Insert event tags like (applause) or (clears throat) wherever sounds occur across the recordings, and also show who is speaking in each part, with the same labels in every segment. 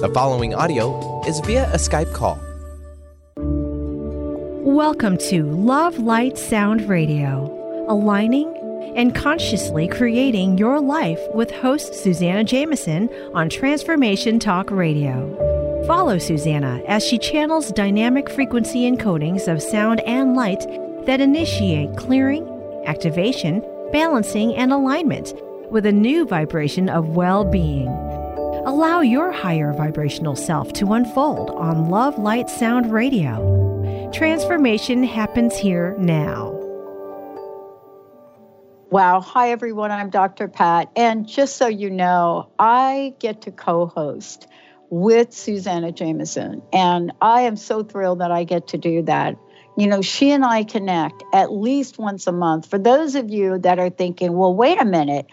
Speaker 1: The following audio is via a Skype call.
Speaker 2: Welcome to Love Light Sound Radio, aligning and consciously creating your life with host Suzanna Jamieson on Transformation Talk Radio. Follow Suzanna as she channels dynamic frequency encodings of sound and light that initiate clearing, activation, balancing, and alignment with a new vibration of well being. Allow your higher vibrational self to unfold on Love Light Sound Radio. Transformation happens here now.
Speaker 3: Wow. Hi, everyone. I'm Dr. Pat. And just so you know, I get to co host with Suzanna Jamieson. And I am so thrilled that I get to do that. You know, she and I connect at least once a month. For those of you that are thinking, well, wait a minute,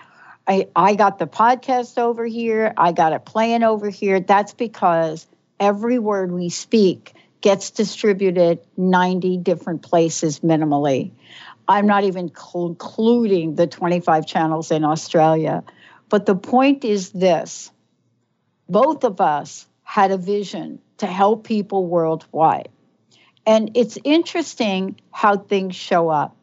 Speaker 3: I, I got the podcast over here, I got it playing over here. That's because every word we speak gets distributed 90 different places minimally. I'm not even including the 25 channels in Australia. But the point is this both of us had a vision to help people worldwide. And it's interesting how things show up.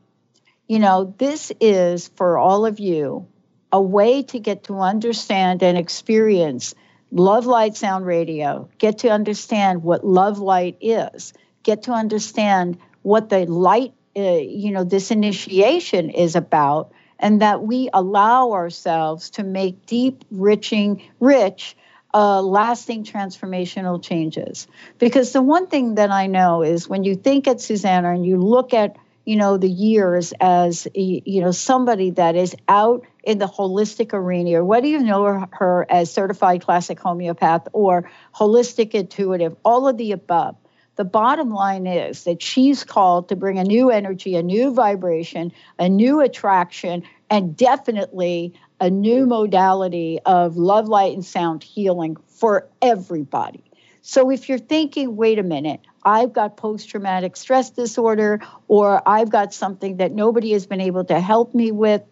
Speaker 3: You know, this is for all of you a way to get to understand and experience love light sound radio, get to understand what love light is, get to understand what the light, uh, you know, this initiation is about, and that we allow ourselves to make deep, riching, rich, uh, lasting transformational changes. Because the one thing that I know is when you think at Suzanna and you look at you know the years as you know somebody that is out in the holistic arena or whether you know her as certified classic homeopath or holistic intuitive all of the above. The bottom line is that she's called to bring a new energy a new vibration a new attraction and definitely a new modality of love light and sound healing for everybody. So if you're thinking wait a minute I've got post traumatic stress disorder, or I've got something that nobody has been able to help me with.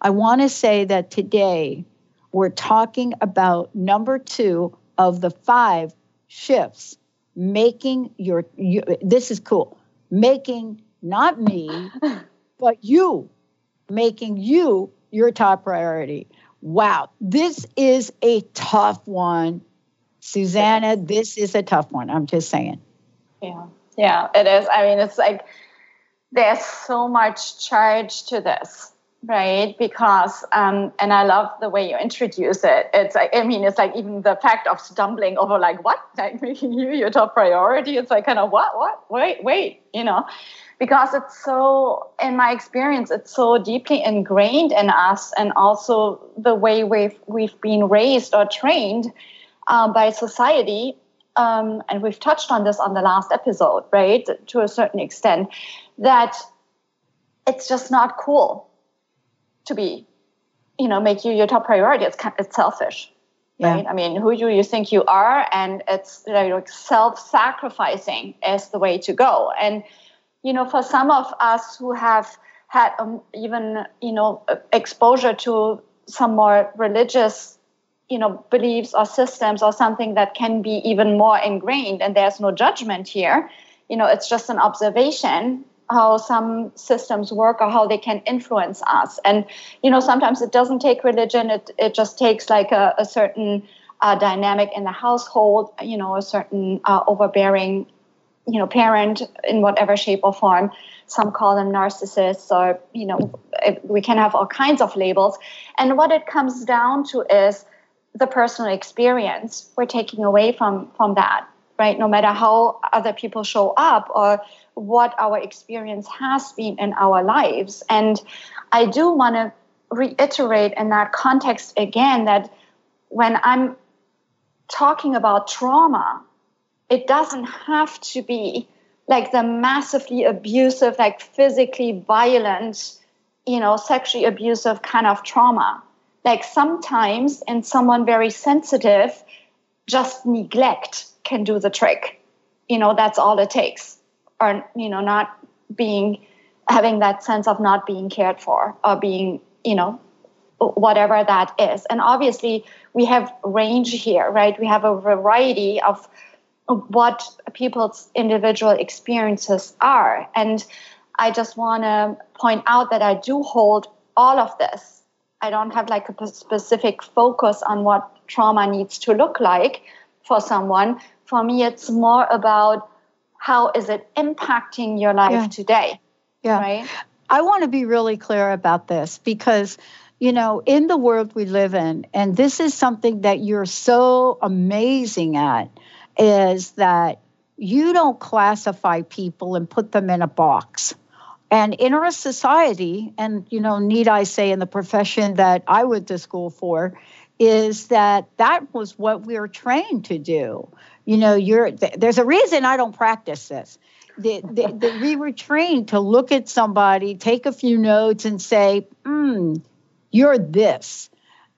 Speaker 3: I want to say that today we're talking about number two of the five shifts making your, you, this is cool, making not me, (laughs) but you, making you your top priority. Wow, this is a tough one. Suzanna, this is a tough one. I'm just saying.
Speaker 4: Yeah, yeah, it is. I mean, it's like there's so much charge to this, right? Because, um, and I love the way you introduce it. It's like, I mean, it's like even the fact of stumbling over, like, what? (laughs) Like making you your top priority. It's like, kind of, what, what? Wait, wait, you know? Because it's so, in my experience, it's so deeply ingrained in us, and also the way we've we've been raised or trained um, by society um, and we've touched on this on the last episode, right, to a certain extent, that it's just not cool to be, you know, make you your top priority. It's it's selfish, yeah. right? I mean, who do you think you are? And it's you know, self-sacrificing is the way to go. And you know, for some of us who have had um, even you know exposure to some more religious you know beliefs or systems or something that can be even more ingrained and there's no judgment here. You know it's just an observation how some systems work or how they can influence us. And you know sometimes it doesn't take religion. It, it just takes like a, a certain uh, dynamic in the household you know a certain uh, overbearing you know parent in whatever shape or form. Some call them narcissists or you know we can have all kinds of labels. And what it comes down to is the personal experience we're taking away from from that right? No matter how other people show up or what our experience has been in our lives. And i do want to reiterate in that context again that when i'm talking about trauma it doesn't have to be like the massively abusive like physically violent you know sexually abusive kind of trauma like sometimes and someone very sensitive just neglect can do the trick you know that's all it takes or you know not being having that sense of not being cared for or being you know whatever that is. And obviously, we have range here, right? We have a variety of what people's individual experiences are. And I just want to point out that I do hold all of this. I don't have like a specific focus on what trauma needs to look like for someone. For me, it's more about how is it impacting your life yeah. today.
Speaker 3: Yeah.
Speaker 4: Right.
Speaker 3: I want to be really clear about this because you know, in the world we live in, and this is something that you're so amazing at, is that you don't classify people and put them in a box. And in our society, and you know, need I say, in the profession that I went to school for, is that that was what we were trained to do. You know, you're there's a reason I don't practice this. The, the, the, we were trained to look at somebody, take a few notes, and say, hmm, you're this.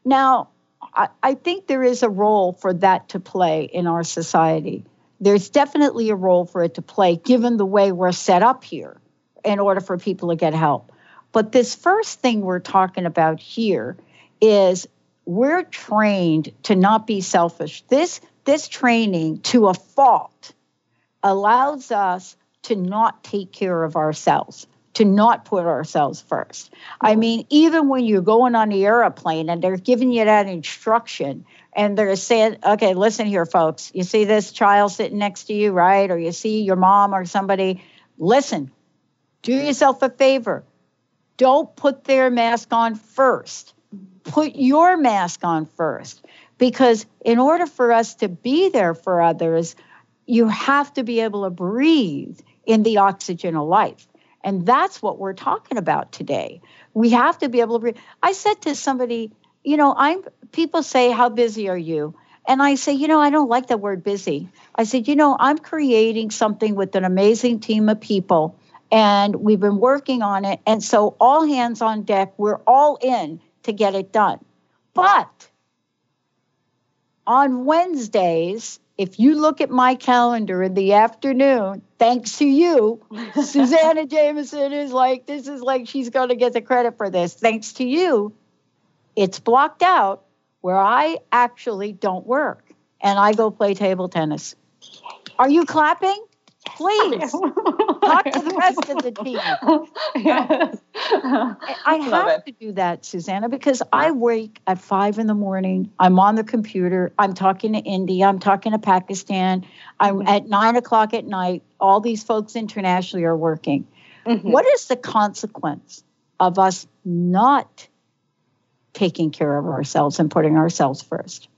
Speaker 3: Now, I, I think there is a role for that to play in our society. There's definitely a role for it to play given the way we're set up here in order for people to get help. But this first thing we're talking about here is we're trained to not be selfish. This this training to a fault allows us to not take care of ourselves to not put ourselves first. I mm-hmm. mean, even when you're going on the airplane and they're giving you that instruction and they're saying, okay, listen here, folks, you see this child sitting next to you, right? Or you see your mom or somebody, listen, do yourself a favor. Don't put their mask on first. Put your mask on first. Because in order for us to be there for others, you have to be able to breathe in the oxygen of life. And that's what we're talking about today. We have to be able to. breathe. I said to somebody, you know, I'm. People say, "How busy are you?" And I say, you know, I don't like the word busy. I said, you know, I'm creating something with an amazing team of people, and we've been working on it. And so, all hands on deck. We're all in to get it done. But on Wednesdays, if you look at my calendar in the afternoon, thanks to you, (laughs) Suzanna Jamieson is like, this is like she's going to get the credit for this. Thanks to you, it's blocked out where I actually don't work and I go play table tennis. Are you clapping? Please talk to the rest of the team. Yes. I have to do that, Suzanna, because I wake at five in the morning. I'm on the computer. I'm talking to India. I'm talking to Pakistan. I'm mm-hmm. at nine o'clock at night. All these folks internationally are working. Mm-hmm. What is the consequence of us not taking care of ourselves and putting ourselves first?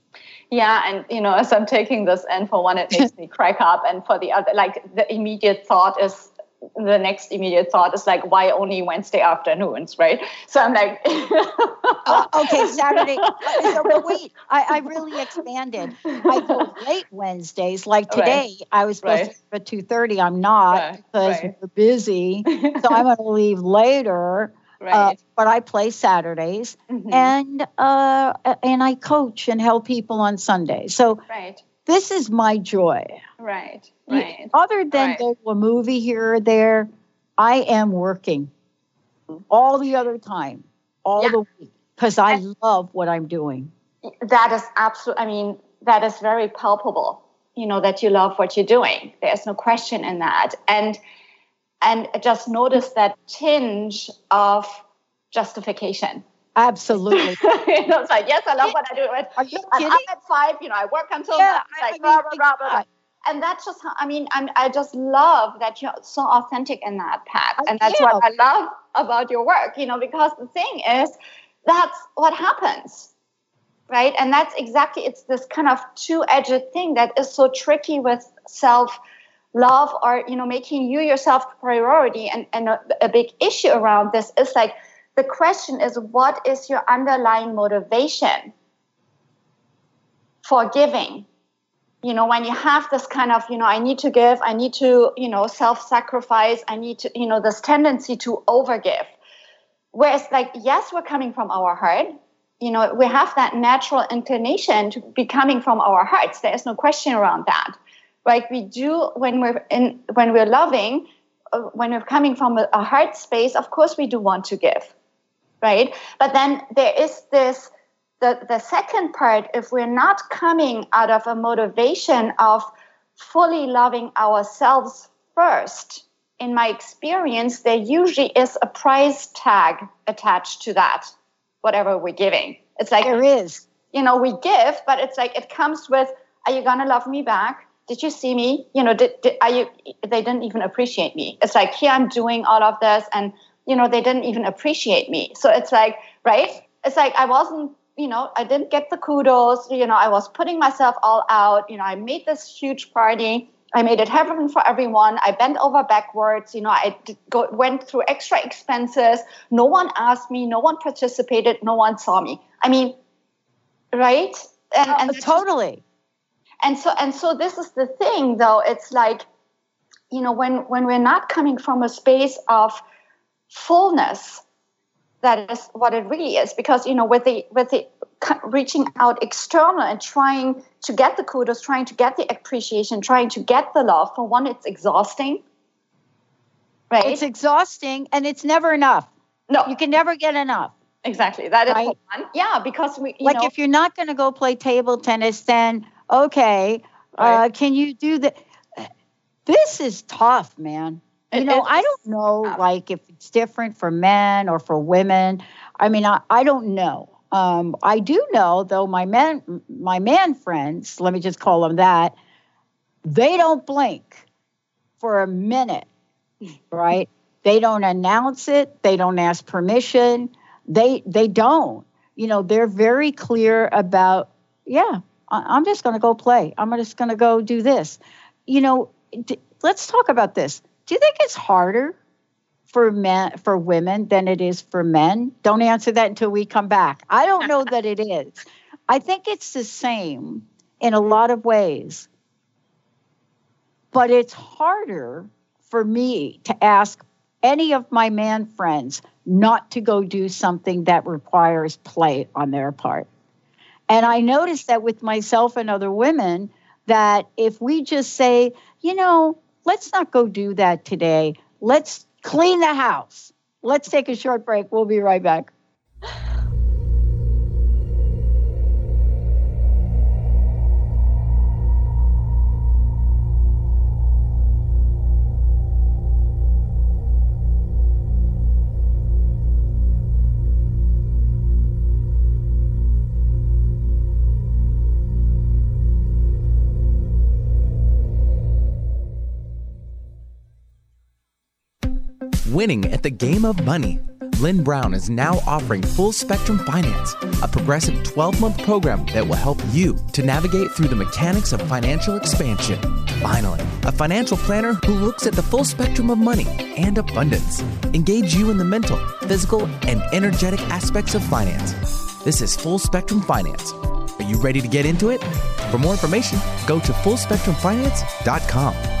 Speaker 4: Yeah, and you know, as I'm taking this in, for one, it (laughs) makes me crack up, and for the other, like the immediate thought is the next immediate thought is like, why only Wednesday afternoons, right? So I'm like,
Speaker 3: uh, (laughs) okay, Saturday. (laughs) So, wait, I, I really expanded. I go late Wednesdays. Like today, right. I was supposed right. to leave at two thirty. I'm not right. because we're busy. So I'm going to leave later. Uh, right. Uh, but I play Saturdays mm-hmm. and uh, and I coach and help people on Sundays. So
Speaker 4: right.
Speaker 3: this is my joy.
Speaker 4: Right. Right.
Speaker 3: Other than right. go to a movie here or there, I am working all the other time, all yeah. the week, because I and love what I'm doing.
Speaker 4: That is absolutely. I mean, that is very palpable. You know that you love what you're doing. There's no question in that, and and just notice that tinge of justification.
Speaker 3: Absolutely. (laughs)
Speaker 4: you know, it's like, yes, I love what I do.
Speaker 3: Are you kidding?
Speaker 4: I'm at five, you know, I work until yeah, like, I mean, blah, blah, blah, blah. And that's just, I mean, I'm, I just love that you're so authentic in that, Pat. And that's what I love about your work, you know, because the thing is, that's what happens, right? And that's exactly, it's this kind of two edged thing that is so tricky with self love or you know making you yourself priority and, and a, a big issue around this is like the question is what is your underlying motivation for giving? You know when you have this kind of you know i need to give i need to you know self-sacrifice i need to you know this tendency to overgive. Whereas like yes we're coming from our heart. You know we have that natural inclination to be coming from our hearts. There is no question around that right we do when we're in when we're loving uh, when we're coming from a, a heart space of course we do want to give right? But then there is this the, the second part, if we're not coming out of a motivation of fully loving ourselves first, in my experience, there usually is a price tag attached to that, whatever we're giving. It's like
Speaker 3: there is.
Speaker 4: You know, we give, but it's like it comes with, are you gonna love me back? Did you see me? You know, did, did are you they didn't even appreciate me. It's like here I'm doing all of this and you know, they didn't even appreciate me. So it's like, right? It's like I wasn't you know, I didn't get the kudos. You know, I was putting myself all out. You know, I made this huge party. I made it happen for everyone. I bent over backwards. You know, I go, went through extra expenses. No one asked me. No one participated. No one saw me. I mean, right?
Speaker 3: And, oh, and totally.
Speaker 4: And so, and so, this is the thing, though. It's like, you know, when when we're not coming from a space of fullness, that is what it really is. Because you know with the with the reaching out external and trying to get the kudos trying to get the appreciation trying to get the love for one it's exhausting
Speaker 3: right? It's exhausting and it's never enough.
Speaker 4: No.
Speaker 3: You can never get enough.
Speaker 4: Exactly. That is right? one. Yeah because we
Speaker 3: like
Speaker 4: know,
Speaker 3: if you're not going to go play table tennis then okay uh, right. uh, can you do the this is tough man you know, I don't know, like if it's different for men or for women. I mean, I, I don't know. Um, I do know, though, my men, my man friends, let me just call them that, they don't blink for a minute, right? They don't announce it. They don't ask permission. They they don't. You know, they're very clear about, yeah, I, am just going to go play. I'm just going to go do this. You know, d- let's talk about this do you think it's harder for men for women than it is for men? Don't answer that until we come back. I don't know that it is. I think it's the same in a lot of ways. But it's harder for me to ask any of my man friends not to go do something that requires play on their part. And I noticed that with myself and other women, that if we just say, you know, let's not go do that today. Let's clean the house. Let's take a short break. We'll be right back.
Speaker 1: Winning at the game of money. Lynn Brown is now offering Full Spectrum Finance, a progressive 12 month program that will help you to navigate through the mechanics of financial expansion. Finally, a financial planner who looks at the full spectrum of money and abundance. Engage you in the mental, physical, and energetic aspects of finance. This is Full Spectrum Finance. Are you ready to get into it? For more information, go to fullspectrumfinance.com.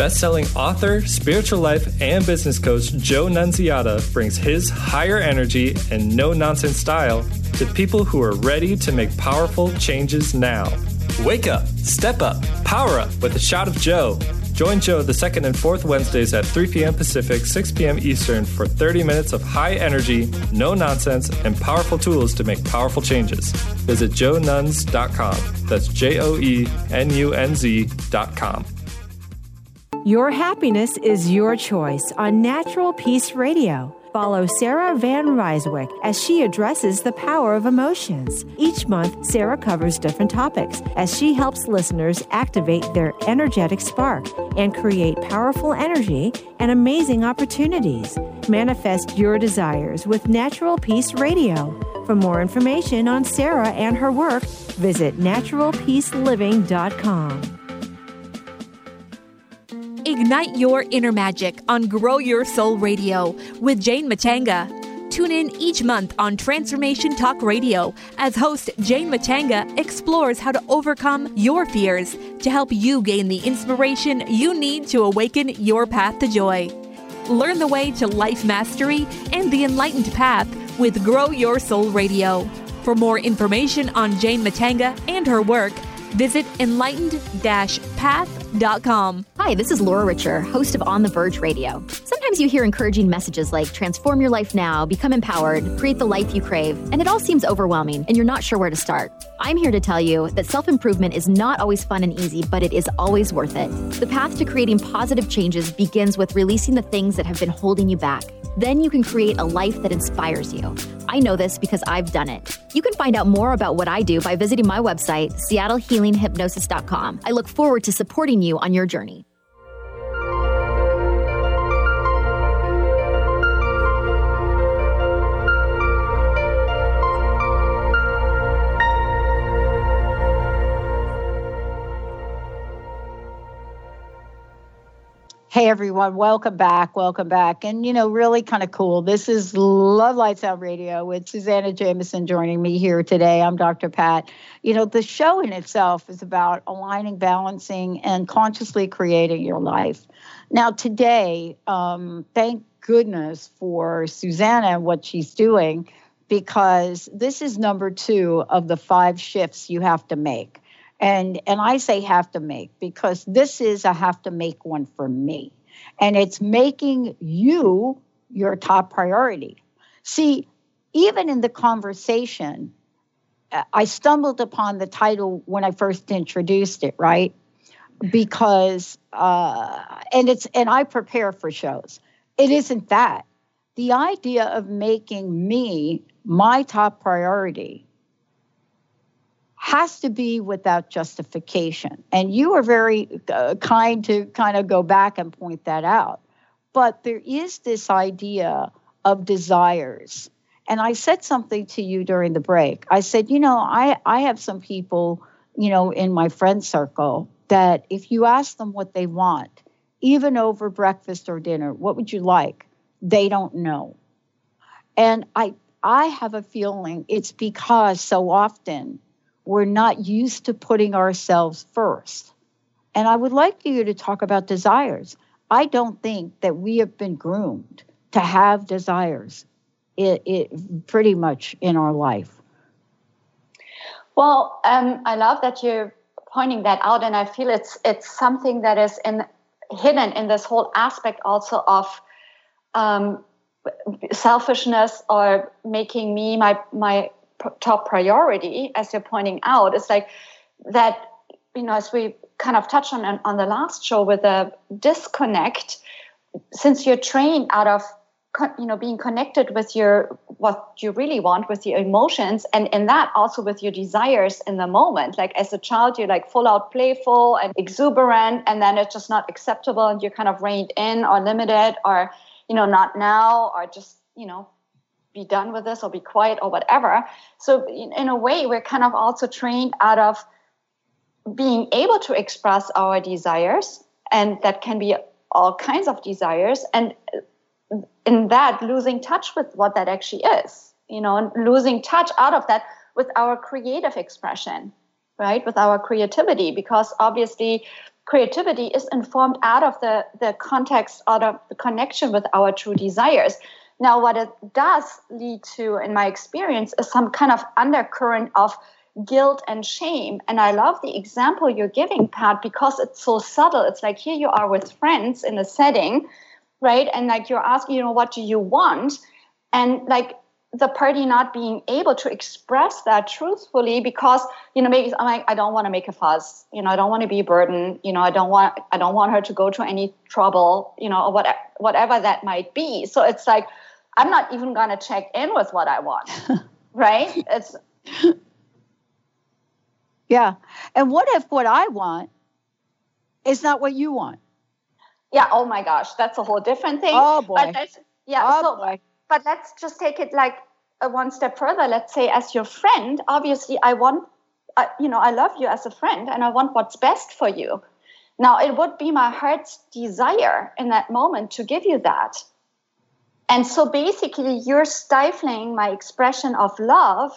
Speaker 5: Best-selling author, spiritual life, and business coach Joe Nunziata brings his higher energy and no-nonsense style to people who are ready to make powerful changes now. Wake up, step up, power up with a shot of Joe. Join Joe the second and fourth Wednesdays at 3 p.m. Pacific, 6 p.m. Eastern for 30 minutes of high energy, no nonsense, and powerful tools to make powerful changes. Visit joenunz.com. That's J O E N U N Z.com.
Speaker 2: Your happiness is your choice on Natural Peace Radio. Follow Sarah Van Ryswick as she addresses the power of emotions. Each month, Sarah covers different topics as she helps listeners activate their energetic spark and create powerful energy and amazing opportunities. Manifest your desires with Natural Peace Radio. For more information on Sarah and her work, visit naturalpeaceliving.com.
Speaker 6: Ignite your inner magic on Grow Your Soul Radio with Jane Matanga. Tune in each month on Transformation Talk Radio as host Jane Matanga explores how to overcome your fears to help you gain the inspiration you need to awaken your path to joy. Learn the way to life mastery and the enlightened path with Grow Your Soul Radio. For more information on Jane Matanga and her work, visit enlightened-path.com.
Speaker 7: Hi, this is Laura Richer, host of On the Verge Radio. Sometimes you hear encouraging messages like transform your life now, become empowered, create the life you crave, and it all seems overwhelming and you're not sure where to start. I'm here to tell you that self improvement is not always fun and easy, but it is always worth it. The path to creating positive changes begins with releasing the things that have been holding you back. Then you can create a life that inspires you. I know this because I've done it. You can find out more about what I do by visiting my website, seattlehealinghypnosis.com. I look forward to supporting you on your journey.
Speaker 3: Hey everyone, welcome back. Welcome back. And you know, really kind of cool. This is Love Light Sound Radio with Suzanna Jamieson joining me here today. I'm Dr. Pat. You know, the show in itself is about aligning, balancing, and consciously creating your life. Now, today, um, thank goodness for Suzanna and what she's doing, because this is number two of the five shifts you have to make and and i say have to make because this is a have to make one for me. And it's making you your top priority. See even in the conversation uh, i stumbled upon the title when i first introduced it right? Because uh, and it's and i prepare for shows. It isn't that. The idea of making me my top priority has to be without justification. And you are very uh, kind to kind of go back and point that out. But there is this idea of desires. And I said something to you during the break. I said, you know, I, I have some people, you know, in my friend circle that if you ask them what they want, even over breakfast or dinner, what would you like? They don't know. And I I have a feeling it's because so often we're not used to putting ourselves first. And I would like you to talk about desires. I don't think that we have been groomed to have desires it, it pretty much in our life.
Speaker 4: Well, um, I love that you're pointing that out, and I feel it's it's something that is in hidden in this whole aspect also of um, selfishness or making me my my top priority, as you're pointing out, is like that, you know, as we kind of touched on on the last show with the disconnect, since you're trained out of you know being connected with your what you really want with your emotions and in that also with your desires in the moment. Like as a child you're like full out playful and exuberant and then it's just not acceptable and you're kind of reined in or limited or you know not now or just you know be done with this or be quiet or whatever. So, in, in, a way, we're kind of also trained out of being able to express our desires, and that can be all kinds of desires, and in that, losing touch with what that actually is, you know, and losing touch out of that with our creative expression, right? With our creativity, because obviously creativity is informed out of the, the context, out of the connection with our true desires. Now, what it does lead to, in my experience, is some kind of undercurrent of guilt and shame. And I love the example you're giving, Pat, because it's so subtle. It's like here you are with friends in a setting, right? And like you're asking, you know, what do you want? And like the party not being able to express that truthfully because you know maybe I'm like I don't want to make a fuss you know I don't want to be a burden you know I don't want I don't want her to go to any trouble you know or what, whatever that might be so it's like I'm not even going to check in with what I want. (laughs) right? It's
Speaker 3: Yeah. And what if what I want is not what you want?
Speaker 4: Yeah, oh my gosh, that's a whole different thing.
Speaker 3: Oh boy.
Speaker 4: But yeah,
Speaker 3: oh,
Speaker 4: so
Speaker 3: boy.
Speaker 4: but let's just take it like a one step further. Let's say as your friend, obviously I want uh, you know, I love you as a friend and I want what's best for you. Now, it would be my heart's desire in that moment to give you that and so basically you're stifling my expression of love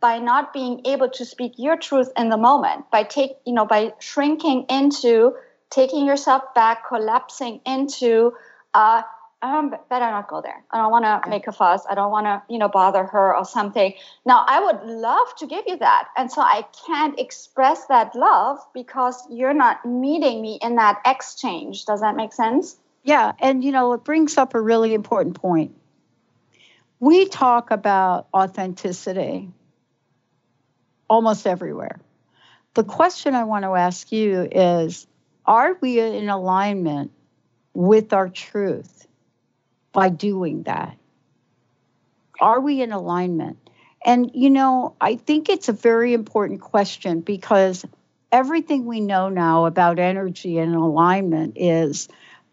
Speaker 4: by not being able to speak your truth in the moment by take you know by shrinking into taking yourself back collapsing into uh, um, better not go there. I don't want to make a fuss. I don't want to, you know, bother her or something. Now, I would love to give you that. And so I can't express that love because you're not meeting me in that exchange. Does that make sense?
Speaker 3: Yeah. And, you know, it brings up a really important point. We talk about authenticity almost everywhere. The question I want to ask you is Are we in alignment with our truth? by doing that? Are we in alignment? And, you know, I think it's a very important question because everything we know now about energy and alignment is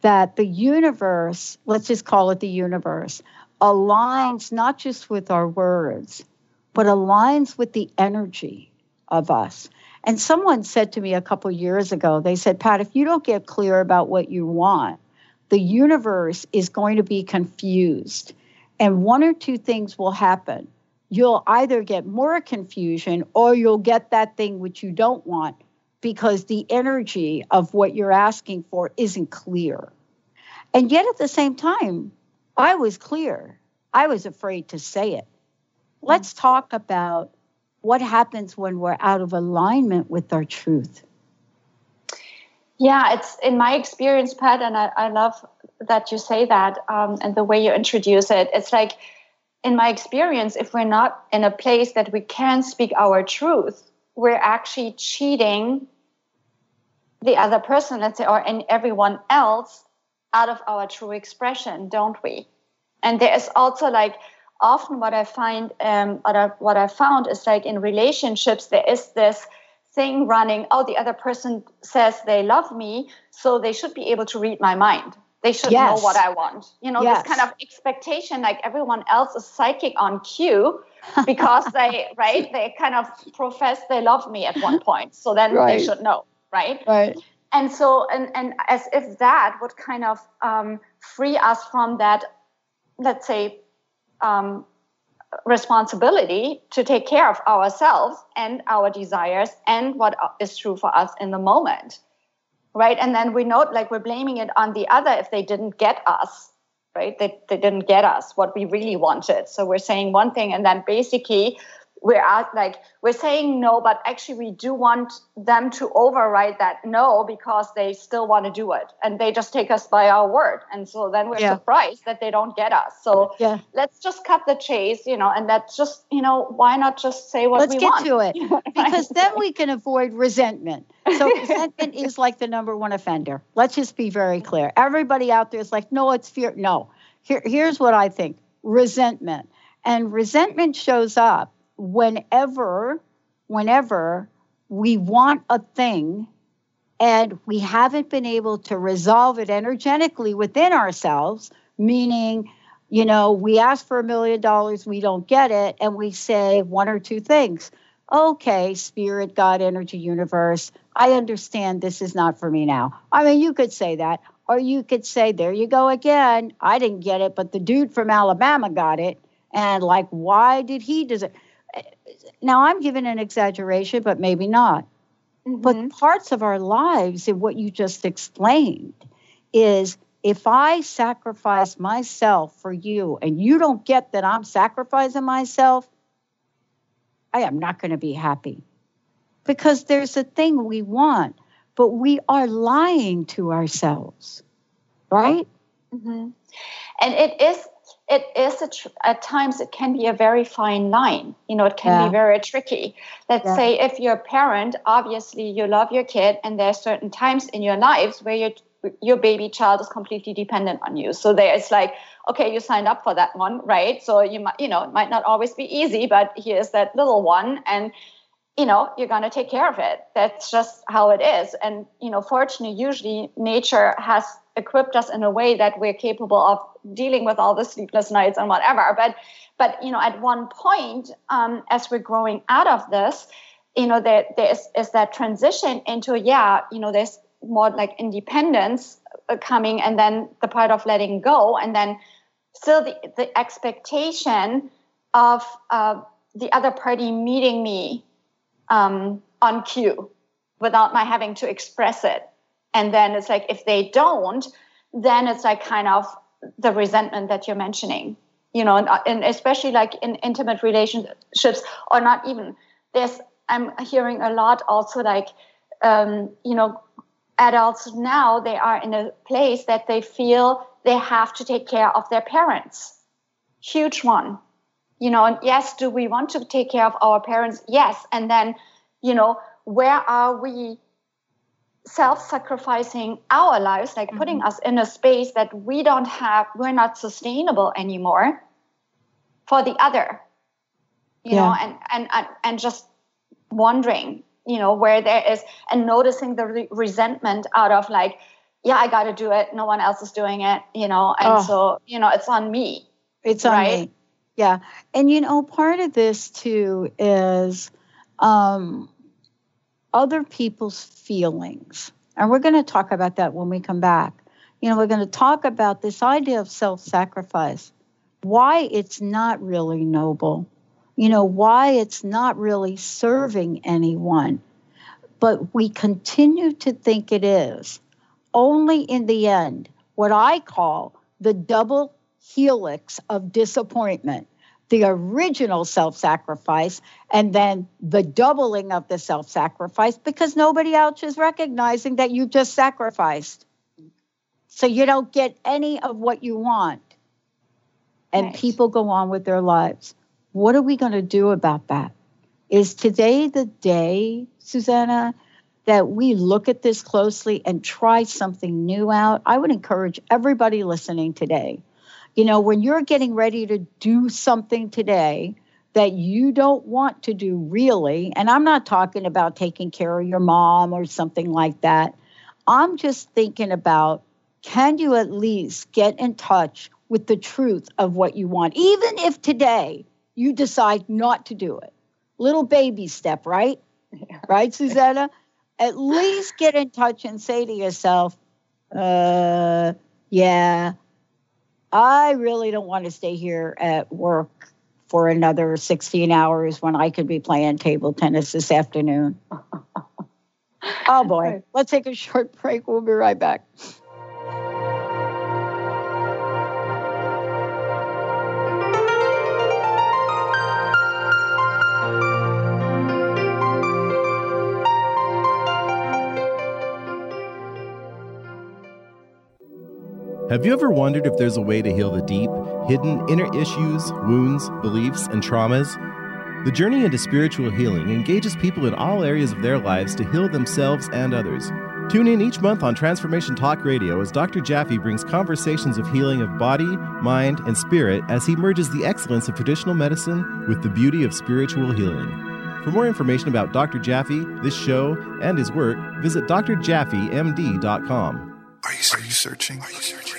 Speaker 3: that the universe, let's just call it the universe, aligns not just with our words, but aligns with the energy of us. And someone said to me a couple years ago, they said, Pat, if you don't get clear about what you want, the universe is going to be confused. And one or two things will happen. You'll either get more confusion or you'll get that thing which you don't want because the energy of what you're asking for isn't clear. And yet at the same time, I was clear. I was afraid to say it. Let's talk about what happens when we're out of alignment with our truth.
Speaker 4: Yeah, it's in my experience, Pat, and I, I love that you say that um, and the way you introduce it. It's like, in my experience, if we're not in a place that we can speak our truth, we're actually cheating the other person, let's say, or and everyone else out of our true expression, don't we? And there is also like often what I find, um, what I, what I found is like in relationships, there is this thing running oh the other person says they love me so they should be able to read my mind they should yes. know what i want you know yes. this kind of expectation like everyone else is psychic on cue (laughs) because they right they kind of profess they love me at one point so then right. they should know right
Speaker 3: right
Speaker 4: and so and and as if that would kind of um, free us from that let's say um, responsibility to take care of ourselves and our desires and what is true for us in the moment right? And then we note like we're blaming it on the other if they didn't get us right? They, they didn't get us what we really wanted. So we're saying one thing and then basically we're like we're saying no but actually we do want them to override that no because they still want to do it and they just take us by our word. And so then we're yeah. surprised that they don't get us. So
Speaker 3: yeah.
Speaker 4: let's just cut the chase you know and that's just you know why not just say what
Speaker 3: let's
Speaker 4: we
Speaker 3: get
Speaker 4: want?
Speaker 3: to it (laughs) because then we can avoid resentment. So (laughs) resentment is like the number one offender. Let's just be very clear. Everybody out there is like no it's fear no. Here, here's what i think. Resentment. And resentment shows up whenever whenever we want a thing and we haven't been able to resolve it energetically within ourselves meaning you know we ask for a million dollars we don't get it and we say one or two things. Okay spirit god energy universe i understand this is not for me now. I mean you could say that or you could say there you go again. I didn't get it but the dude from alabama got it. And like why did he deserve now I'm giving an exaggeration, but maybe not. Mm-hmm. But parts of our lives, in what you just explained, is if I sacrifice myself for you and you don't get that I'm sacrificing myself, I am not going to be happy. Because there's a thing we want, but we are lying to ourselves, right?
Speaker 4: Mm-hmm. And it is it is a tr- at times it can be a very fine line. You know it can yeah. be very tricky. Let's yeah. say if you're a parent obviously you love your kid and there are certain times in your lives where your your baby child is completely dependent on you. So there it's like okay you signed up for that one right? So you might you know it might not always be easy but here's that little one and you know you're going to take care of it. That's just how it is. And you know fortunately usually nature has equipped us in a way that we're capable of dealing with all the sleepless nights and whatever but but you know at one point um, as we're growing out of this you know there there is, is that transition into yeah you know there's more like independence uh, coming and then the part of letting go and then still the, the expectation of uh, the other party meeting me um, on cue without my having to express it. And then it's like, if they don't, then it's like kind of the resentment that you're mentioning, you know, and, and especially like in intimate relationships or not even. There's, I'm hearing a lot also like, um, you know, adults now, they are in a place that they feel they have to take care of their parents. Huge one. You know, and yes, do we want to take care of our parents? Yes. And then, you know, where are we self-sacrificing our lives like mm-hmm. putting us in a space that we don't have we're not sustainable anymore for the other you yeah. know and, and and and just wondering you know where there is and noticing the re- resentment out of like yeah i got to do it no one else is doing it you know and oh. so you know it's on me
Speaker 3: it's on right? me yeah and you know part of this too is um other people's feelings. And we're going to talk about that when we come back. You know, we're going to talk about this idea of self sacrifice, why it's not really noble, you know, why it's not really serving anyone. But we continue to think it is. Only in the end, what I call the double helix of disappointment the original self sacrifice and then the doubling of the self sacrifice because nobody else is recognizing that you just sacrificed. So you don't get any of what you want. And right. people go on with their lives. What are we going to do about that? Is today the day, Suzanna, that we look at this closely and try something new out? I would encourage everybody listening today you know, when you're getting ready to do something today that you don't want to do really, and I'm not talking about taking care of your mom or something like that. I'm just thinking about can you at least get in touch with the truth of what you want, even if today you decide not to do it? Little baby step, right? (laughs) Right, Suzanna? at least get in touch and say to yourself, uh, yeah, I really don't want to stay here at work for another 16 hours when I could be playing table tennis this afternoon. (laughs) oh boy. Let's take a short break. We'll be right back.
Speaker 8: Have you ever wondered if there's a way to heal the deep, hidden inner issues, wounds, beliefs, and traumas? The journey into spiritual healing engages people in all areas of their lives to heal themselves and others. Tune in each month on Transformation Talk Radio as Dr. Jaffe brings conversations of healing of body, mind, and spirit as he merges the excellence of traditional medicine with the beauty of spiritual healing. For more information about Dr. Jaffe, this show, and his work, visit drjaffemd.com.
Speaker 9: Are you, are you searching? Are you searching?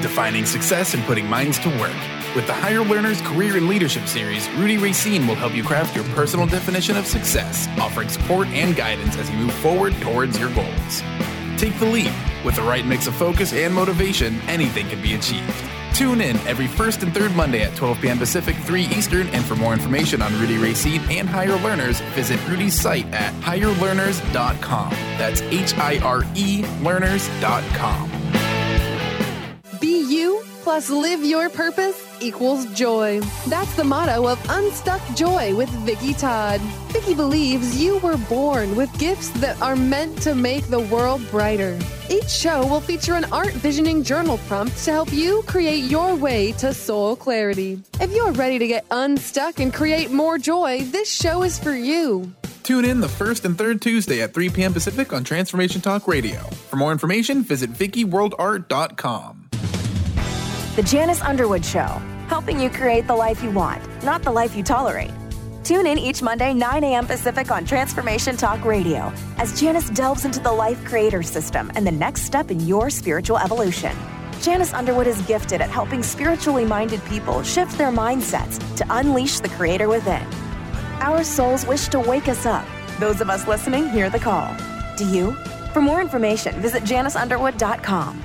Speaker 10: Defining success and putting minds to work. With the Higher Learners Career and Leadership Series, Rudy Racine will help you craft your personal definition of success, offering support and guidance as you move forward towards your goals. Take the leap. With the right mix of focus and motivation, anything can be achieved. Tune in every first and third Monday at 12 p.m. Pacific, 3 Eastern. And for more information on Rudy Racine and Higher Learners, visit Rudy's site at hirelearners.com. That's H I R E learners.com.
Speaker 11: Be you plus live your purpose equals joy. That's the motto of Unstuck Joy with Vicki Todd. Vicki believes you were born with gifts that are meant to make the world brighter. Each show will feature an art visioning journal prompt to help you create your way to soul clarity. If you're ready to get unstuck and create more joy, this show is for you.
Speaker 10: Tune in the first and third Tuesday at 3 p.m. Pacific on Transformation Talk Radio. For more information, visit VickiWorldArt.com.
Speaker 12: The Janice Underwood Show, helping you create the life you want, not the life you tolerate. Tune in each Monday, 9 a.m. Pacific on Transformation Talk Radio as Janice delves into the Life Creator System and the next step in your spiritual evolution. Janice Underwood is gifted at helping spiritually minded people shift their mindsets to unleash the creator within. Our souls wish to wake us up. Those of us listening hear the call. Do you? For more information, visit janiceunderwood.com.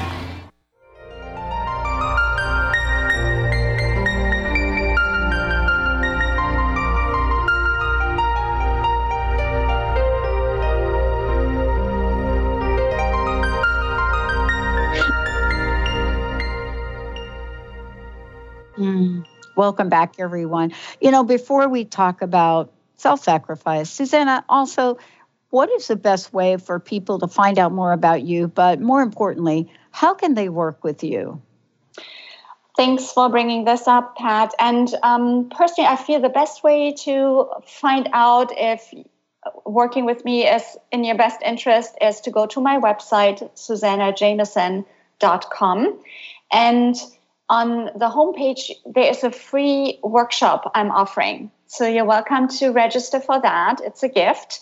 Speaker 3: Welcome back, everyone. You know, before we talk about self sacrifice, Suzanna, also, what is the best way for people to find out more about you? But more importantly, how can they work with you?
Speaker 4: Thanks for bringing this up, Pat. And um, personally, I feel the best way to find out if working with me is in your best interest is to go to my website, suzannajamieson.com. And on the homepage, there is a free workshop I'm offering. So you're welcome to register for that. It's a gift.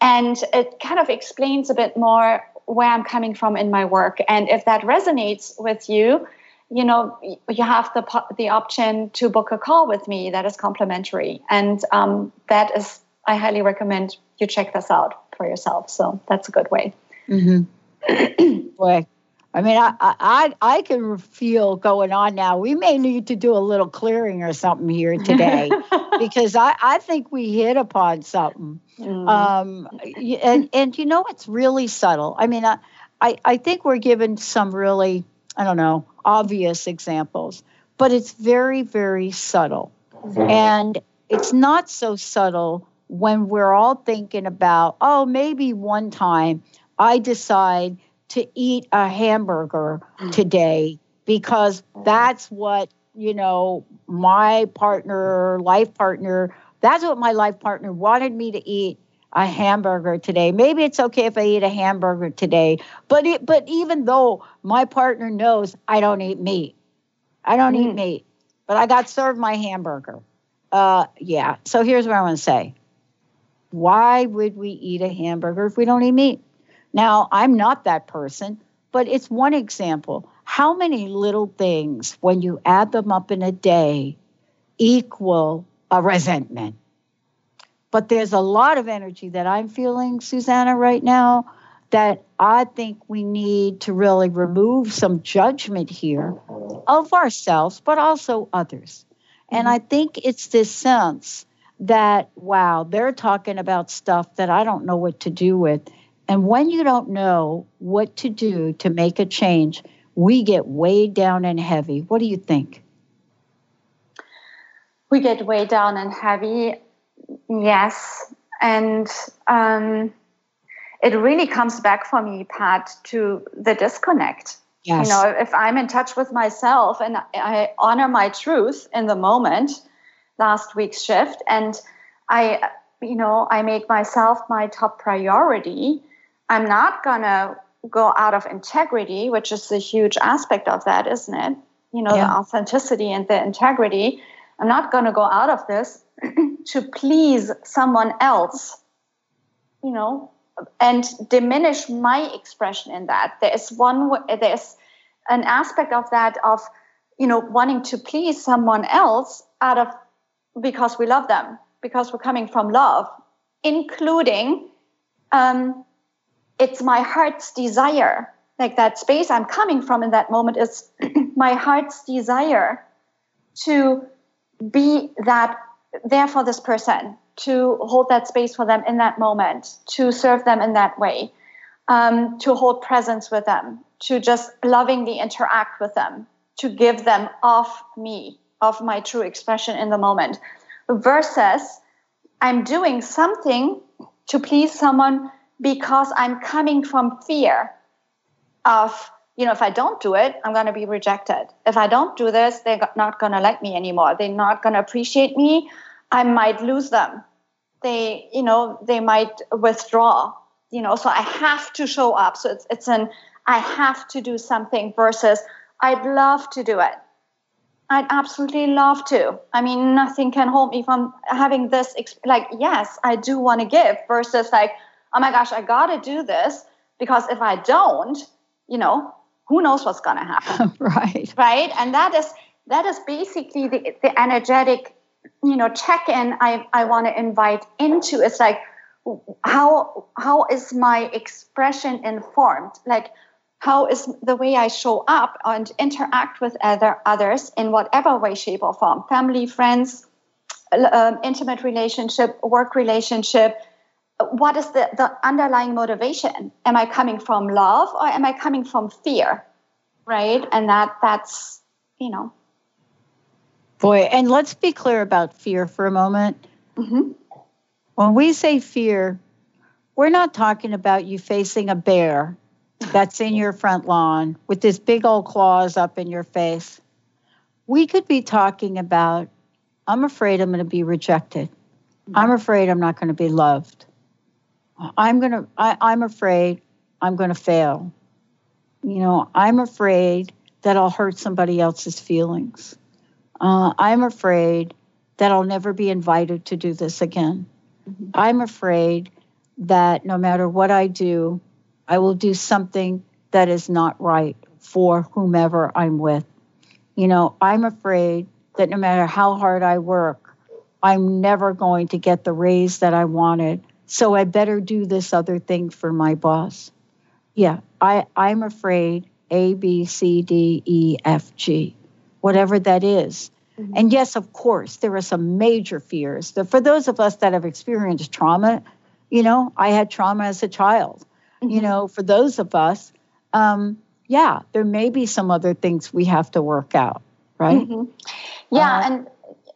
Speaker 4: And it kind of explains a bit more where I'm coming from in my work. And if that resonates with you, you know, you have the, the option to book a call with me that is complimentary. And um, that is, I highly recommend you check this out for yourself. So that's a good way.
Speaker 3: Mm-hmm. (clears throat) Boy, I mean, I, I I can feel going on now. We may need to do a little clearing or something here today, (laughs) because I, I think we hit upon something. Mm. Um, and and you know, it's really subtle. I mean, I, I I think we're given some really I don't know obvious examples, but it's very very subtle, mm-hmm. and it's not so subtle when we're all thinking about oh maybe one time I decide to eat a hamburger mm. today because that's what, you know, my partner, life partner, that's what my life partner wanted me to eat a hamburger today. Maybe it's okay if I eat a hamburger today, but it, but even though my partner knows I don't eat meat, I don't mm. eat meat, but I got served my hamburger. Uh, yeah. So here's what I want to say: Why would we eat a hamburger if we don't eat meat? Now, I'm not that person, but it's one example. How many little things, when you add them up in a day, equal a resentment? But there's a lot of energy that I'm feeling, Suzanna, right now, that I think we need to really remove some judgment here of ourselves, but also others. And. I think it's this sense that, wow, they're talking about stuff that I don't know what to do with. And when you don't know what to do to make a change, we get weighed down and heavy. What do you think?
Speaker 4: We get weighed down and heavy, yes. And um, it really comes back for me, Pat, to the disconnect. Yes. You know, if I'm in touch with myself and I honor my truth in the moment, last week's shift, and I, you know, I make myself my top priority, I'm not going to go out of integrity, which is a huge aspect of that, isn't it? You know, yeah. the authenticity and the integrity. I'm not going to go out of this (clears throat) to please someone else, you know, and diminish my expression in that. There is one, there's an aspect of that of, you know, wanting to please someone else out of because we love them, because we're coming from love, including um, it's my heart's desire. Like that space i'm coming from in that moment is (clears throat) my heart's desire to be that there for this person to hold that space for them in that moment to serve them in that way um, to hold presence with them to just lovingly interact with them to give them of me, of my true expression in the moment, versus I'm doing something to please someone because I'm coming from fear of, you know, if I don't do it, I'm going to be rejected. If I don't do this, they're not going to like me anymore. They're not going to appreciate me. I might lose them. They, you know, they might withdraw, you know, so I have to show up. So it's, it's an, I have to do something versus I'd love to do it. I'd absolutely love to. I mean, nothing can hold me from having this. Like, yes, I do want to give versus like, oh my gosh, I got to do this because if I don't, you know, who knows what's going to happen. (laughs)
Speaker 3: right.
Speaker 4: Right. And that is, that is basically the, the energetic, you know, check in I, I want to invite into. It's like, how, how is my expression informed? Like, how is the way I show up and interact with other others in whatever way, shape, or form family, friends, um, intimate relationship, work relationship. What is the, the underlying motivation? Am I coming from love or am I coming from fear? Right. And that that's, you know.
Speaker 3: Boy, and let's be clear about fear for a moment.
Speaker 4: Mm-hmm.
Speaker 3: When we say fear, we're not talking about you facing a bear that's in your front lawn with this big old claws up in your face. We could be talking about, I'm afraid I'm going to be rejected. I'm afraid I'm not going to be loved. I'm going to, I'm afraid I'm going to fail. You know, I'm afraid that I'll hurt somebody else's feelings. Uh, I'm afraid that I'll never be invited to do this again. Mm-hmm. I'm afraid that no matter what I do, I will do something that is not right for whomever I'm with. You know, I'm afraid that no matter how hard I work, I'm never going to get the raise that I wanted. So I better do this other thing for my boss. Yeah, I, I'm afraid A, B, C, D, E, F, G, whatever that is. Mm-hmm. And yes, of course, there are some major fears. For those of us that have experienced trauma, you know, I had trauma as a child you mm-hmm. know, for those of us, um, yeah, there may be some other things we have to work out, right?
Speaker 4: Mm-hmm. Yeah, uh, and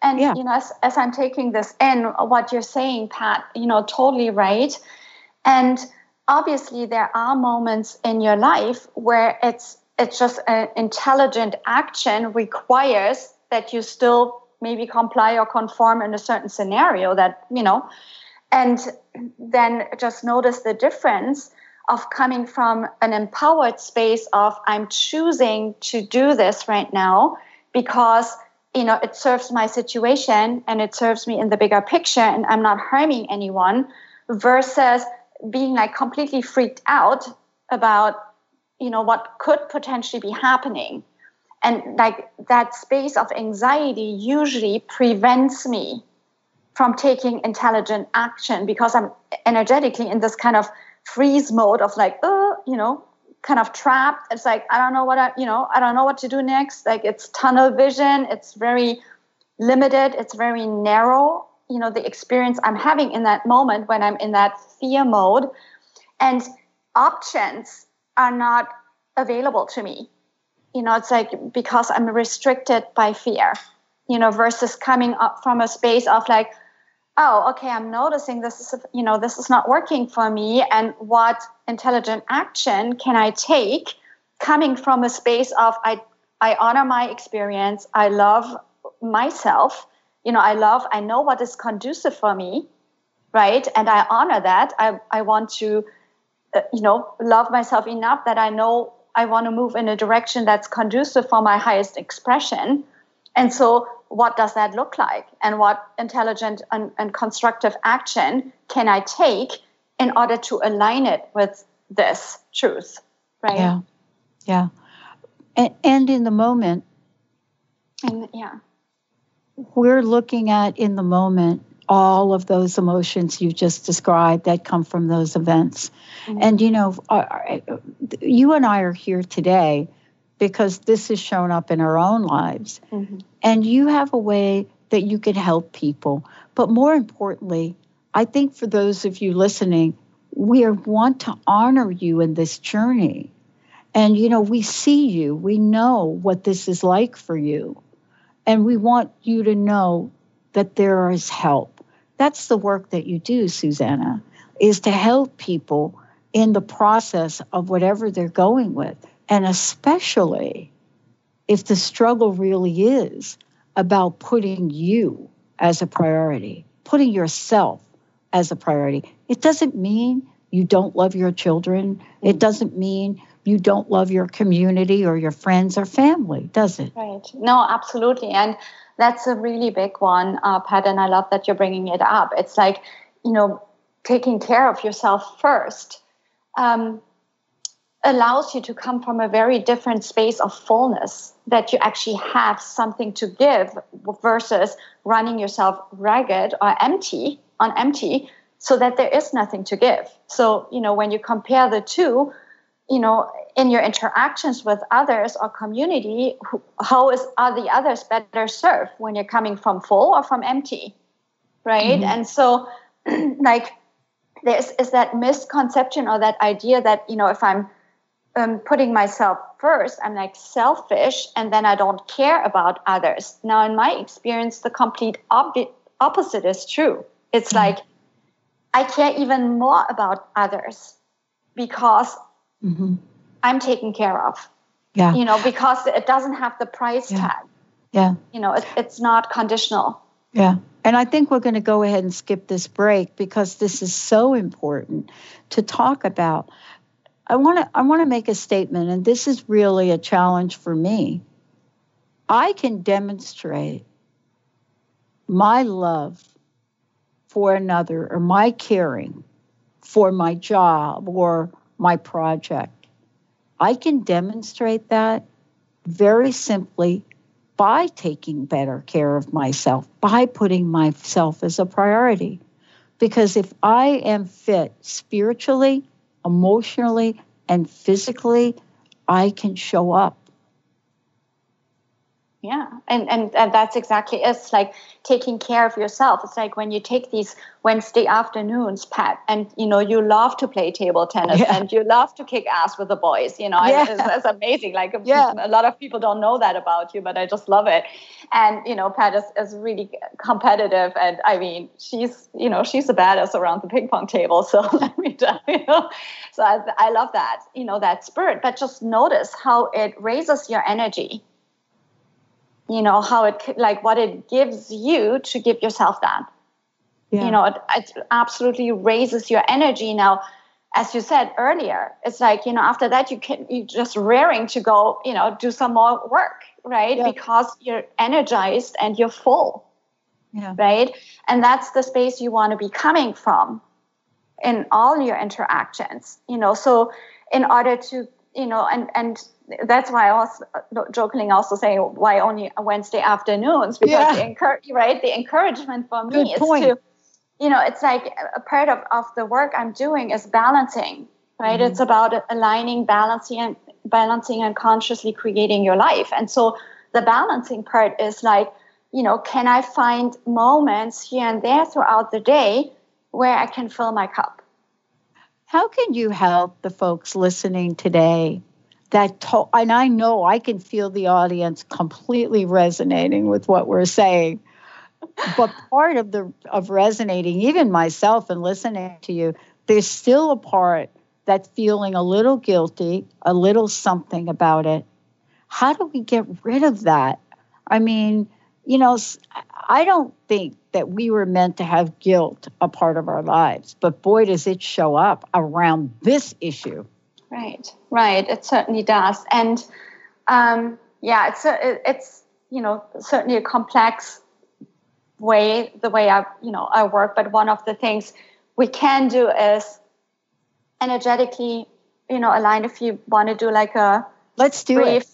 Speaker 4: and yeah. you know, as, as I'm taking this in, what you're saying, Pat, you know, totally right. And obviously, there are moments in your life where it's it's just an intelligent action requires that you still maybe comply or conform in a certain scenario that you know and then just notice the difference of coming from an empowered space of I'm choosing to do this right now because you know it serves my situation and it serves me in the bigger picture and I'm not harming anyone versus being like completely freaked out about you know what could potentially be happening. And like that space of anxiety usually prevents me from taking intelligent action because I'm energetically in this kind of freeze mode of like, oh, you know, kind of trapped. It's like, I don't know what I, you know, I don't know what to do next. Like it's tunnel vision. It's very limited. It's very narrow. You know, the experience I'm having in that moment when I'm in that fear mode and options are not available to me. You know, it's like because I'm restricted by fear, you know, versus coming up from a space of like, oh okay i'm noticing this is you know this is not working for me and what intelligent action can i take coming from a space of i i honor my experience i love myself you know i love i know what is conducive for me right? And i honor that. I i want to uh, you know love myself enough that i know i want to move in a direction that's conducive for my highest expression. And so what does that look like? And what intelligent and, and, constructive action can i take in order to align it with this truth right?
Speaker 3: Yeah. Yeah. And, and in the moment.
Speaker 4: And yeah.
Speaker 3: We're looking at in the moment all of those emotions you just described that come from those events. Mm-hmm. and you know you and i are here today because this has shown up in our own lives. Mm-hmm. And you have a way that you can help people. But more importantly, I think for those of you listening, we want to honor you in this journey. And, you know, we see you, we know what this is like for you. And we want you to know that there is help. That's the work that you do, Suzanna, is to help people in the process of whatever they're going with. And especially if the struggle really is about putting you as a priority, putting yourself as a priority. It doesn't mean you don't love your children. It doesn't mean you don't love your community or your friends or family, does it?
Speaker 4: Right. No, absolutely. And that's a really big one, uh, Pat, and I love that you're bringing it up. It's like, you know, taking care of yourself first um, allows you to come from a very different space of fullness that you actually have something to give versus running yourself ragged or empty on empty so that there is nothing to give. So, you know, when you compare the two, you know, in your interactions with others or community, how is are the others better served when you're coming from full or from empty? Right? Mm-hmm. And so (clears throat) like there's is that misconception or that idea that, you know, if I'm um, putting myself first, I'm like selfish and then I don't care about others. Now, in my experience, the complete ob- opposite is true. It's mm-hmm. like I care even more about others because mm-hmm. I'm taken care of.
Speaker 3: Yeah.
Speaker 4: You know, because it doesn't have the price
Speaker 3: yeah.
Speaker 4: tag.
Speaker 3: Yeah.
Speaker 4: You know, it, it's not conditional.
Speaker 3: Yeah. And I think we're going to go ahead and skip this break because this is so important to talk about. I want to I want to make a statement and this is really a challenge for me. I can demonstrate my love for another or my caring for my job or my project. I can demonstrate that very simply by taking better care of myself, by putting myself as a priority. Because if I am fit spiritually, emotionally, and physically, I can show up
Speaker 4: yeah. And, and and that's exactly it's like taking care of yourself. It's like when you take these wednesday afternoons pat and you know you love to play table tennis yeah. and you love to kick ass with the boys you know yeah. it's, it's amazing. Like (laughs) yeah. a lot of people don't know that about you but i just love it. And you know pat is, is really competitive and i mean she's you know she's a badass around the ping pong table. So (laughs) let me tell you. So I, I love that you know that spirit but just notice how it raises your energy you know how it like what it gives you to give yourself that yeah. you know it, it absolutely raises your energy now as you said earlier it's like you know after that you can you just raring to go you know do some more work right yeah. because you're energized and you're full
Speaker 3: yeah.
Speaker 4: right and that's the space you want to be coming from in all your interactions you know so in order to you know and and that's why I was jokingly also saying why only Wednesday afternoons because yeah. the encourage right the encouragement for me
Speaker 3: Good
Speaker 4: is
Speaker 3: point.
Speaker 4: to you know it's like a part of, of the work I'm doing is balancing right mm-hmm. it's about aligning balancing and balancing and consciously creating your life and so the balancing part is like you know can I find moments here and there throughout the day where I can fill my cup
Speaker 3: how can you help the folks listening today that to- and I know I can feel the audience completely resonating with what we're saying. but part of the of resonating, even myself and listening to you, there's still a part that's feeling a little guilty, a little something about it. How do we get rid of that? I mean, you know, I don't think that we were meant to have guilt a part of our lives, but boy, does it show up around this issue.
Speaker 4: Right, right. It certainly does, and um, yeah, it's a, it's you know certainly a complex way the way I you know I work. But one of the things we can do is energetically, you know, align. If you want to do like a
Speaker 3: let's do
Speaker 4: brief,
Speaker 3: it.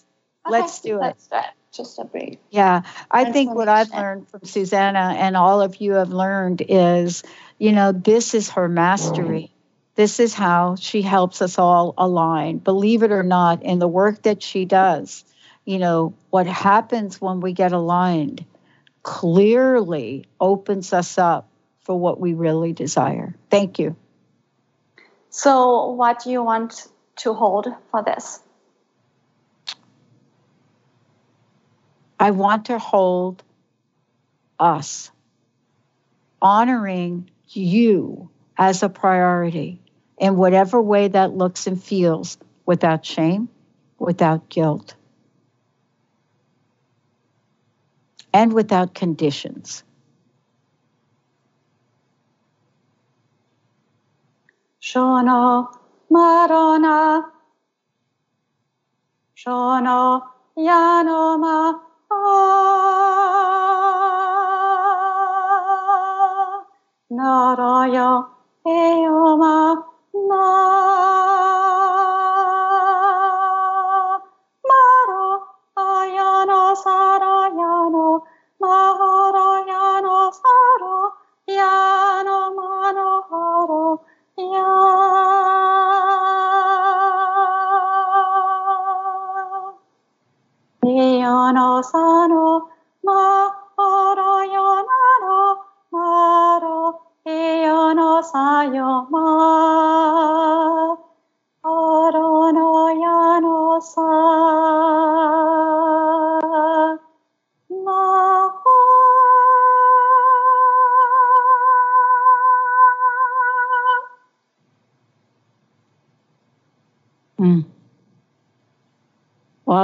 Speaker 3: Okay, let's do
Speaker 4: let's it. do it. Just a brief.
Speaker 3: Yeah, I think what I've learned from Suzanna and all of you have learned is, you know, this is her mastery this is how she helps us all align. Believe it or not, in the work that she does, you know, what happens when we get aligned clearly opens us up for what we really desire. Thank you.
Speaker 4: So, what do you want to hold for this?
Speaker 3: I want to hold us, honoring you as a priority in whatever way that looks and feels without shame, without guilt, and without conditions.
Speaker 4: Shono Marona Shono Yanoma Naraya Eoma Na Maro Yano Sano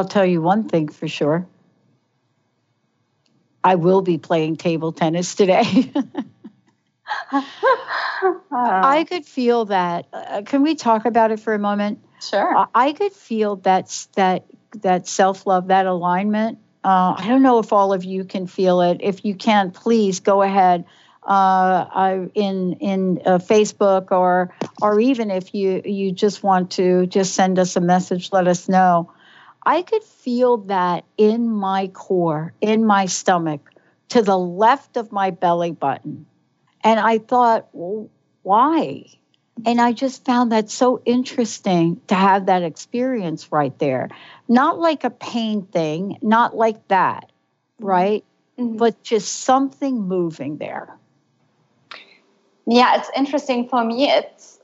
Speaker 3: tell you one thing for sure. I will be playing table tennis today. (laughs) I could feel that. Uh, can we talk about it for a moment?
Speaker 4: Sure.
Speaker 3: I, I could feel that that that self love, that alignment. Uh, I don't know if all of you can feel it. If you can, please go ahead uh, I, in in uh, Facebook or or even if you you just want to just send us a message, let us know. I could feel that in my core, in my stomach, to the left of my belly button, and I thought, well, why? And I just found that so interesting to have that experience right there. Not like a pain thing, not like that, right?
Speaker 4: Mm-hmm.
Speaker 3: But just something moving there.
Speaker 4: Yeah, it's interesting for me. It's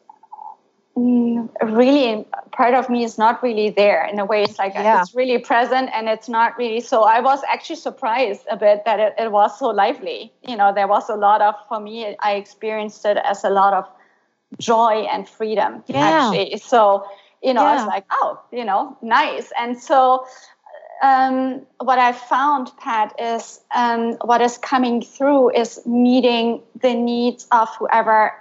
Speaker 4: really part of me is not really there in a way. It's like
Speaker 3: Yeah.
Speaker 4: it's really present and it's not really. So I was actually surprised a bit that it, it was so lively. You know, there was a lot of, for me, I experienced it as a lot of joy and freedom
Speaker 3: Yeah.
Speaker 4: actually. So, you know, I was like, oh, you know, nice. And so um, what I found, Pat, is um, what is coming through is meeting the needs of whoever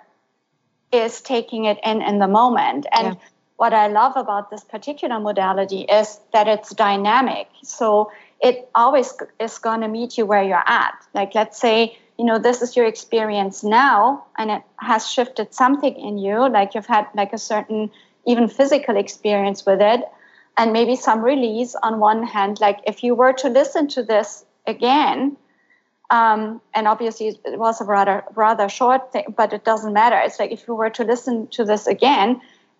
Speaker 4: is taking it in in the moment. And what I love about this particular modality is that it's dynamic. So it always is going to meet you where you're at. Like, let's say, you know, this is your experience now, and it has shifted something in you. Like, you've had like a certain, even physical experience with it and maybe some release on one hand like if you were to listen to this again um, and obviously it was a rather rather short thing but it doesn't matter. It's like if you were to listen to this again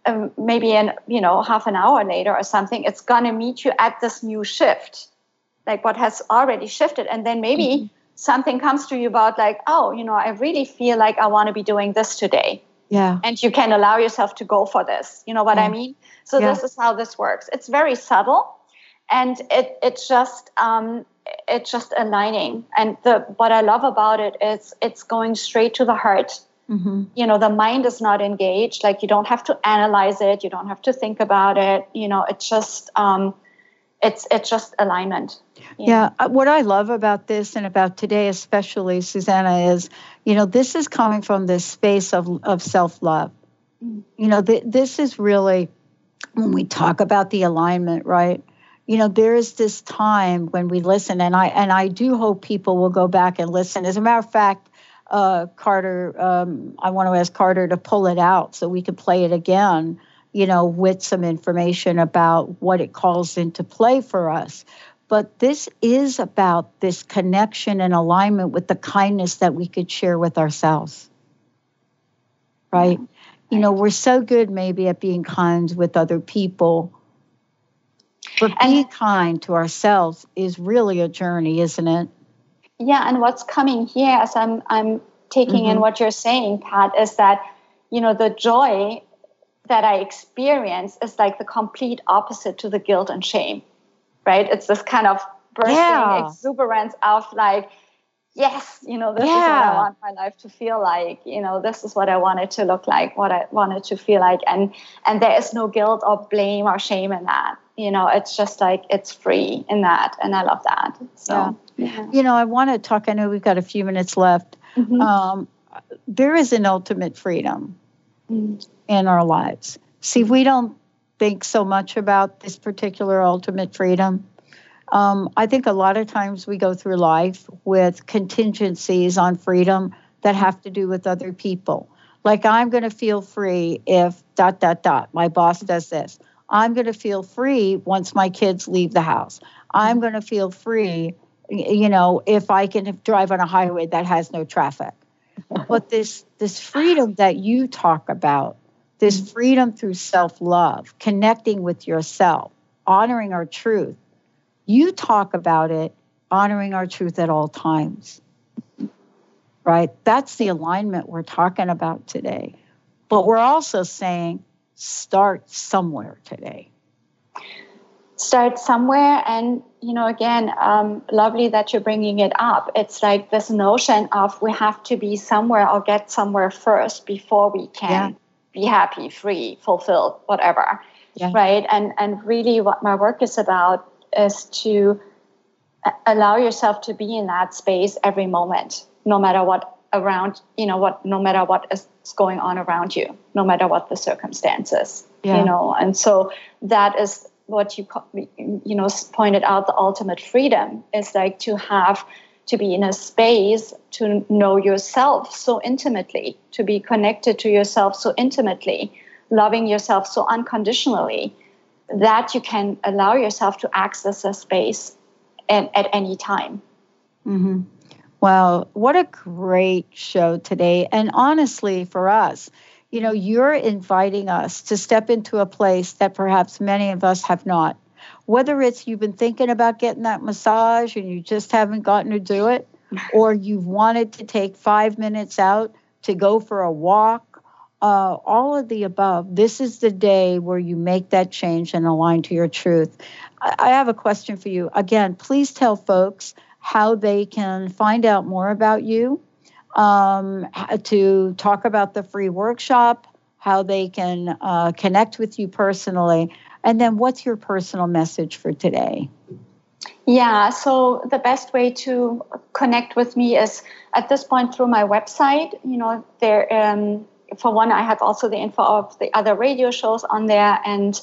Speaker 4: um, maybe in you know half an hour later or something it's going to meet you at this new shift like what has already shifted. And then maybe something comes to you about like oh you know i really feel like i want to be doing this today.
Speaker 3: Yeah.
Speaker 4: and you can allow yourself to go for this. You know what i
Speaker 3: Yeah.
Speaker 4: mean? So
Speaker 3: Yeah.
Speaker 4: this is how this works. It's very subtle and it it's just um it's just aligning. And the what i love about it is it's going straight to the heart.
Speaker 3: Mm-hmm.
Speaker 4: you know the mind is not engaged. Like you don't have to analyze it. You don't have to think about it. You know it's just um it's it's just alignment.
Speaker 3: Yeah, uh, what I love about this and about today, especially Suzanna, is you know this is coming from this space of of self love. You know, th- this is really when we talk about the alignment, right? You know, there is this time when we listen, and I and I do hope people will go back and listen. As a matter of fact, uh, Carter, um, I want to ask Carter to pull it out so we can play it again. You know, with some information about what it calls into play for us. But this is about this connection and alignment with the kindness that we could share with ourselves. Right? You know, we're so good maybe at being kind with other people. But being kind to ourselves is really a journey, isn't it?
Speaker 4: Yeah, and what's coming here as I'm I'm taking in
Speaker 3: Mhm.
Speaker 4: what you're saying, Pat, is that you know the joy that I experience is like the complete opposite to the guilt and shame, right? It's this kind of bursting
Speaker 3: Yeah.
Speaker 4: exuberance of like, yes, you know, this is what I want my life to feel like. You know, this is what I want it to look like, what I wanted to feel like, and and there is no guilt or blame or shame in that. You know, it's just like it's free in that, and I love that. So. Yeah.
Speaker 3: You know, I want to talk. I know we've got a few minutes left.
Speaker 4: Mm-hmm.
Speaker 3: Um, there is an ultimate freedom
Speaker 4: Mm.
Speaker 3: in our lives. See, we don't think so much about this particular ultimate freedom. Um, I think a lot of times we go through life with contingencies on freedom that have to do with other people. Like, I'm going to feel free if dot, dot, dot, my boss does this. I'm going to feel free once my kids leave the house. I'm going to feel free, you know, if I can drive on a highway that has no traffic. (laughs) But this this freedom that you talk about, this mm-hmm. freedom through self-love, connecting with yourself, honoring our truth. You talk about it, honoring our truth at all times. Right? That's the alignment we're talking about today. But we're also saying start somewhere today.
Speaker 4: start somewhere and you know again um, lovely that you're bringing it up it's like this notion of we have to be somewhere or get somewhere first before we can be happy free fulfilled whatever
Speaker 3: Yeah.
Speaker 4: right and and really what my work is about is to allow yourself to be in that space every moment no matter what around you know what no matter what is going on around you no matter what the circumstances
Speaker 3: Yeah.
Speaker 4: you know? And so that is what you you know pointed out the ultimate freedom is like to have to be in a space to know yourself so intimately to be connected to yourself so intimately loving yourself so unconditionally that you can allow yourself to access a space at, at any time.
Speaker 3: Hmm Well, what a great show today. And honestly, for us, you know, you're inviting us to step into a place that perhaps many of us have not. Whether it's you've been thinking about getting that massage and you just haven't gotten to do it, (laughs) or you've wanted to take five minutes out to go for a walk, uh, all of the above. This is the day where you make that change and align to your truth. I, I have a question for you. Again, please tell folks how they can find out more about you, um, to talk about the free workshop, how they can uh, connect with you personally, and then what's your personal message for today?
Speaker 4: Yeah, so the best way to connect with me is at this point through my website. You know, there um, for one, I have also the info of the other radio shows on there, and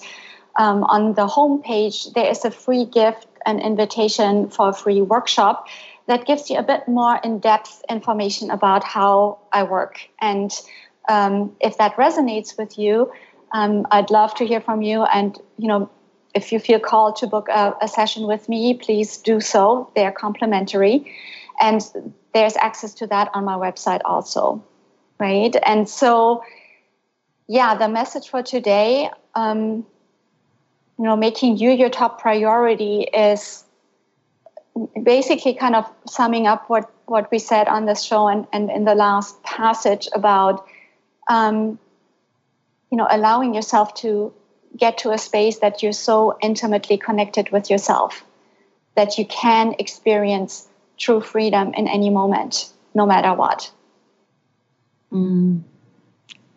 Speaker 4: um, on the homepage there is a free gift, an invitation for a free workshop that gives you a bit more in-depth information about how I work. And um, if that resonates with you, um, I'd love to hear from you. And you know, if you feel called to book a, a session with me, please do so. They are complimentary, and there's access to that on my website also, right? And so, yeah, the message for today, um, you know, making you your top priority is basically kind of summing up what what we said on this show and, and in the last passage about um, you know allowing yourself to get to a space that you're so intimately connected with yourself that you can experience true freedom in any moment no matter what
Speaker 3: Mm.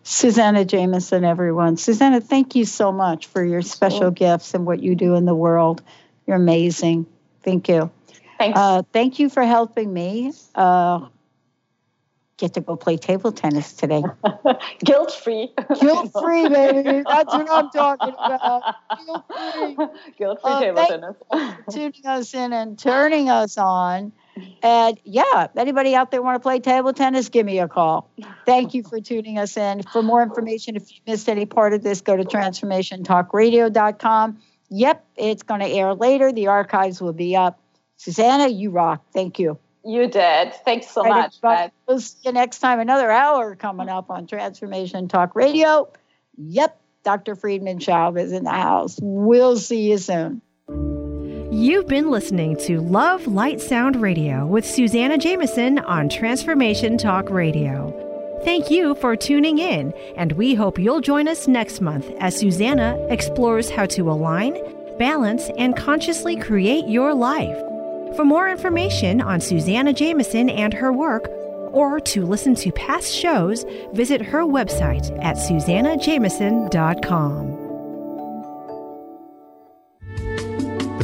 Speaker 3: Suzanna Jamieson, everyone. Suzanna, thank you so much for your special gifts and what you do in the world. You're amazing. Thank you.
Speaker 4: Thanks.
Speaker 3: Uh, thank you for helping me uh, get to go play table tennis today. (laughs)
Speaker 4: guilt free
Speaker 3: Guilt free, baby. That's what I'm talking about. (laughs) Guilt free.
Speaker 4: guilt free
Speaker 3: Uh,
Speaker 4: table tennis
Speaker 3: tuning us in and turning us on. And yeah, anybody out there want to play table tennis, give me a call. Thank you for tuning us in. For more information, if you missed any part of this, go to transformationtalkradio.com. Yep, it's going to air later. The archives will be up. Suzanna, you rock. Thank you.
Speaker 4: you did thanks so
Speaker 3: right,
Speaker 4: much.
Speaker 3: We'll see you next time. Another hour coming up on Transformation Talk Radio. Yep, Dr. Friedemann Schaub is in the house. We'll see you soon.
Speaker 2: You've been listening to Love Light Sound Radio with Suzanna Jamieson on Transformation Talk Radio. Thank you for tuning in, and we hope you'll join us next month as Suzanna explores how to align, balance, and consciously create your life. For more information on Suzanna Jamieson and her work, or to listen to past shows, visit her website at
Speaker 1: suzannajamieson.com.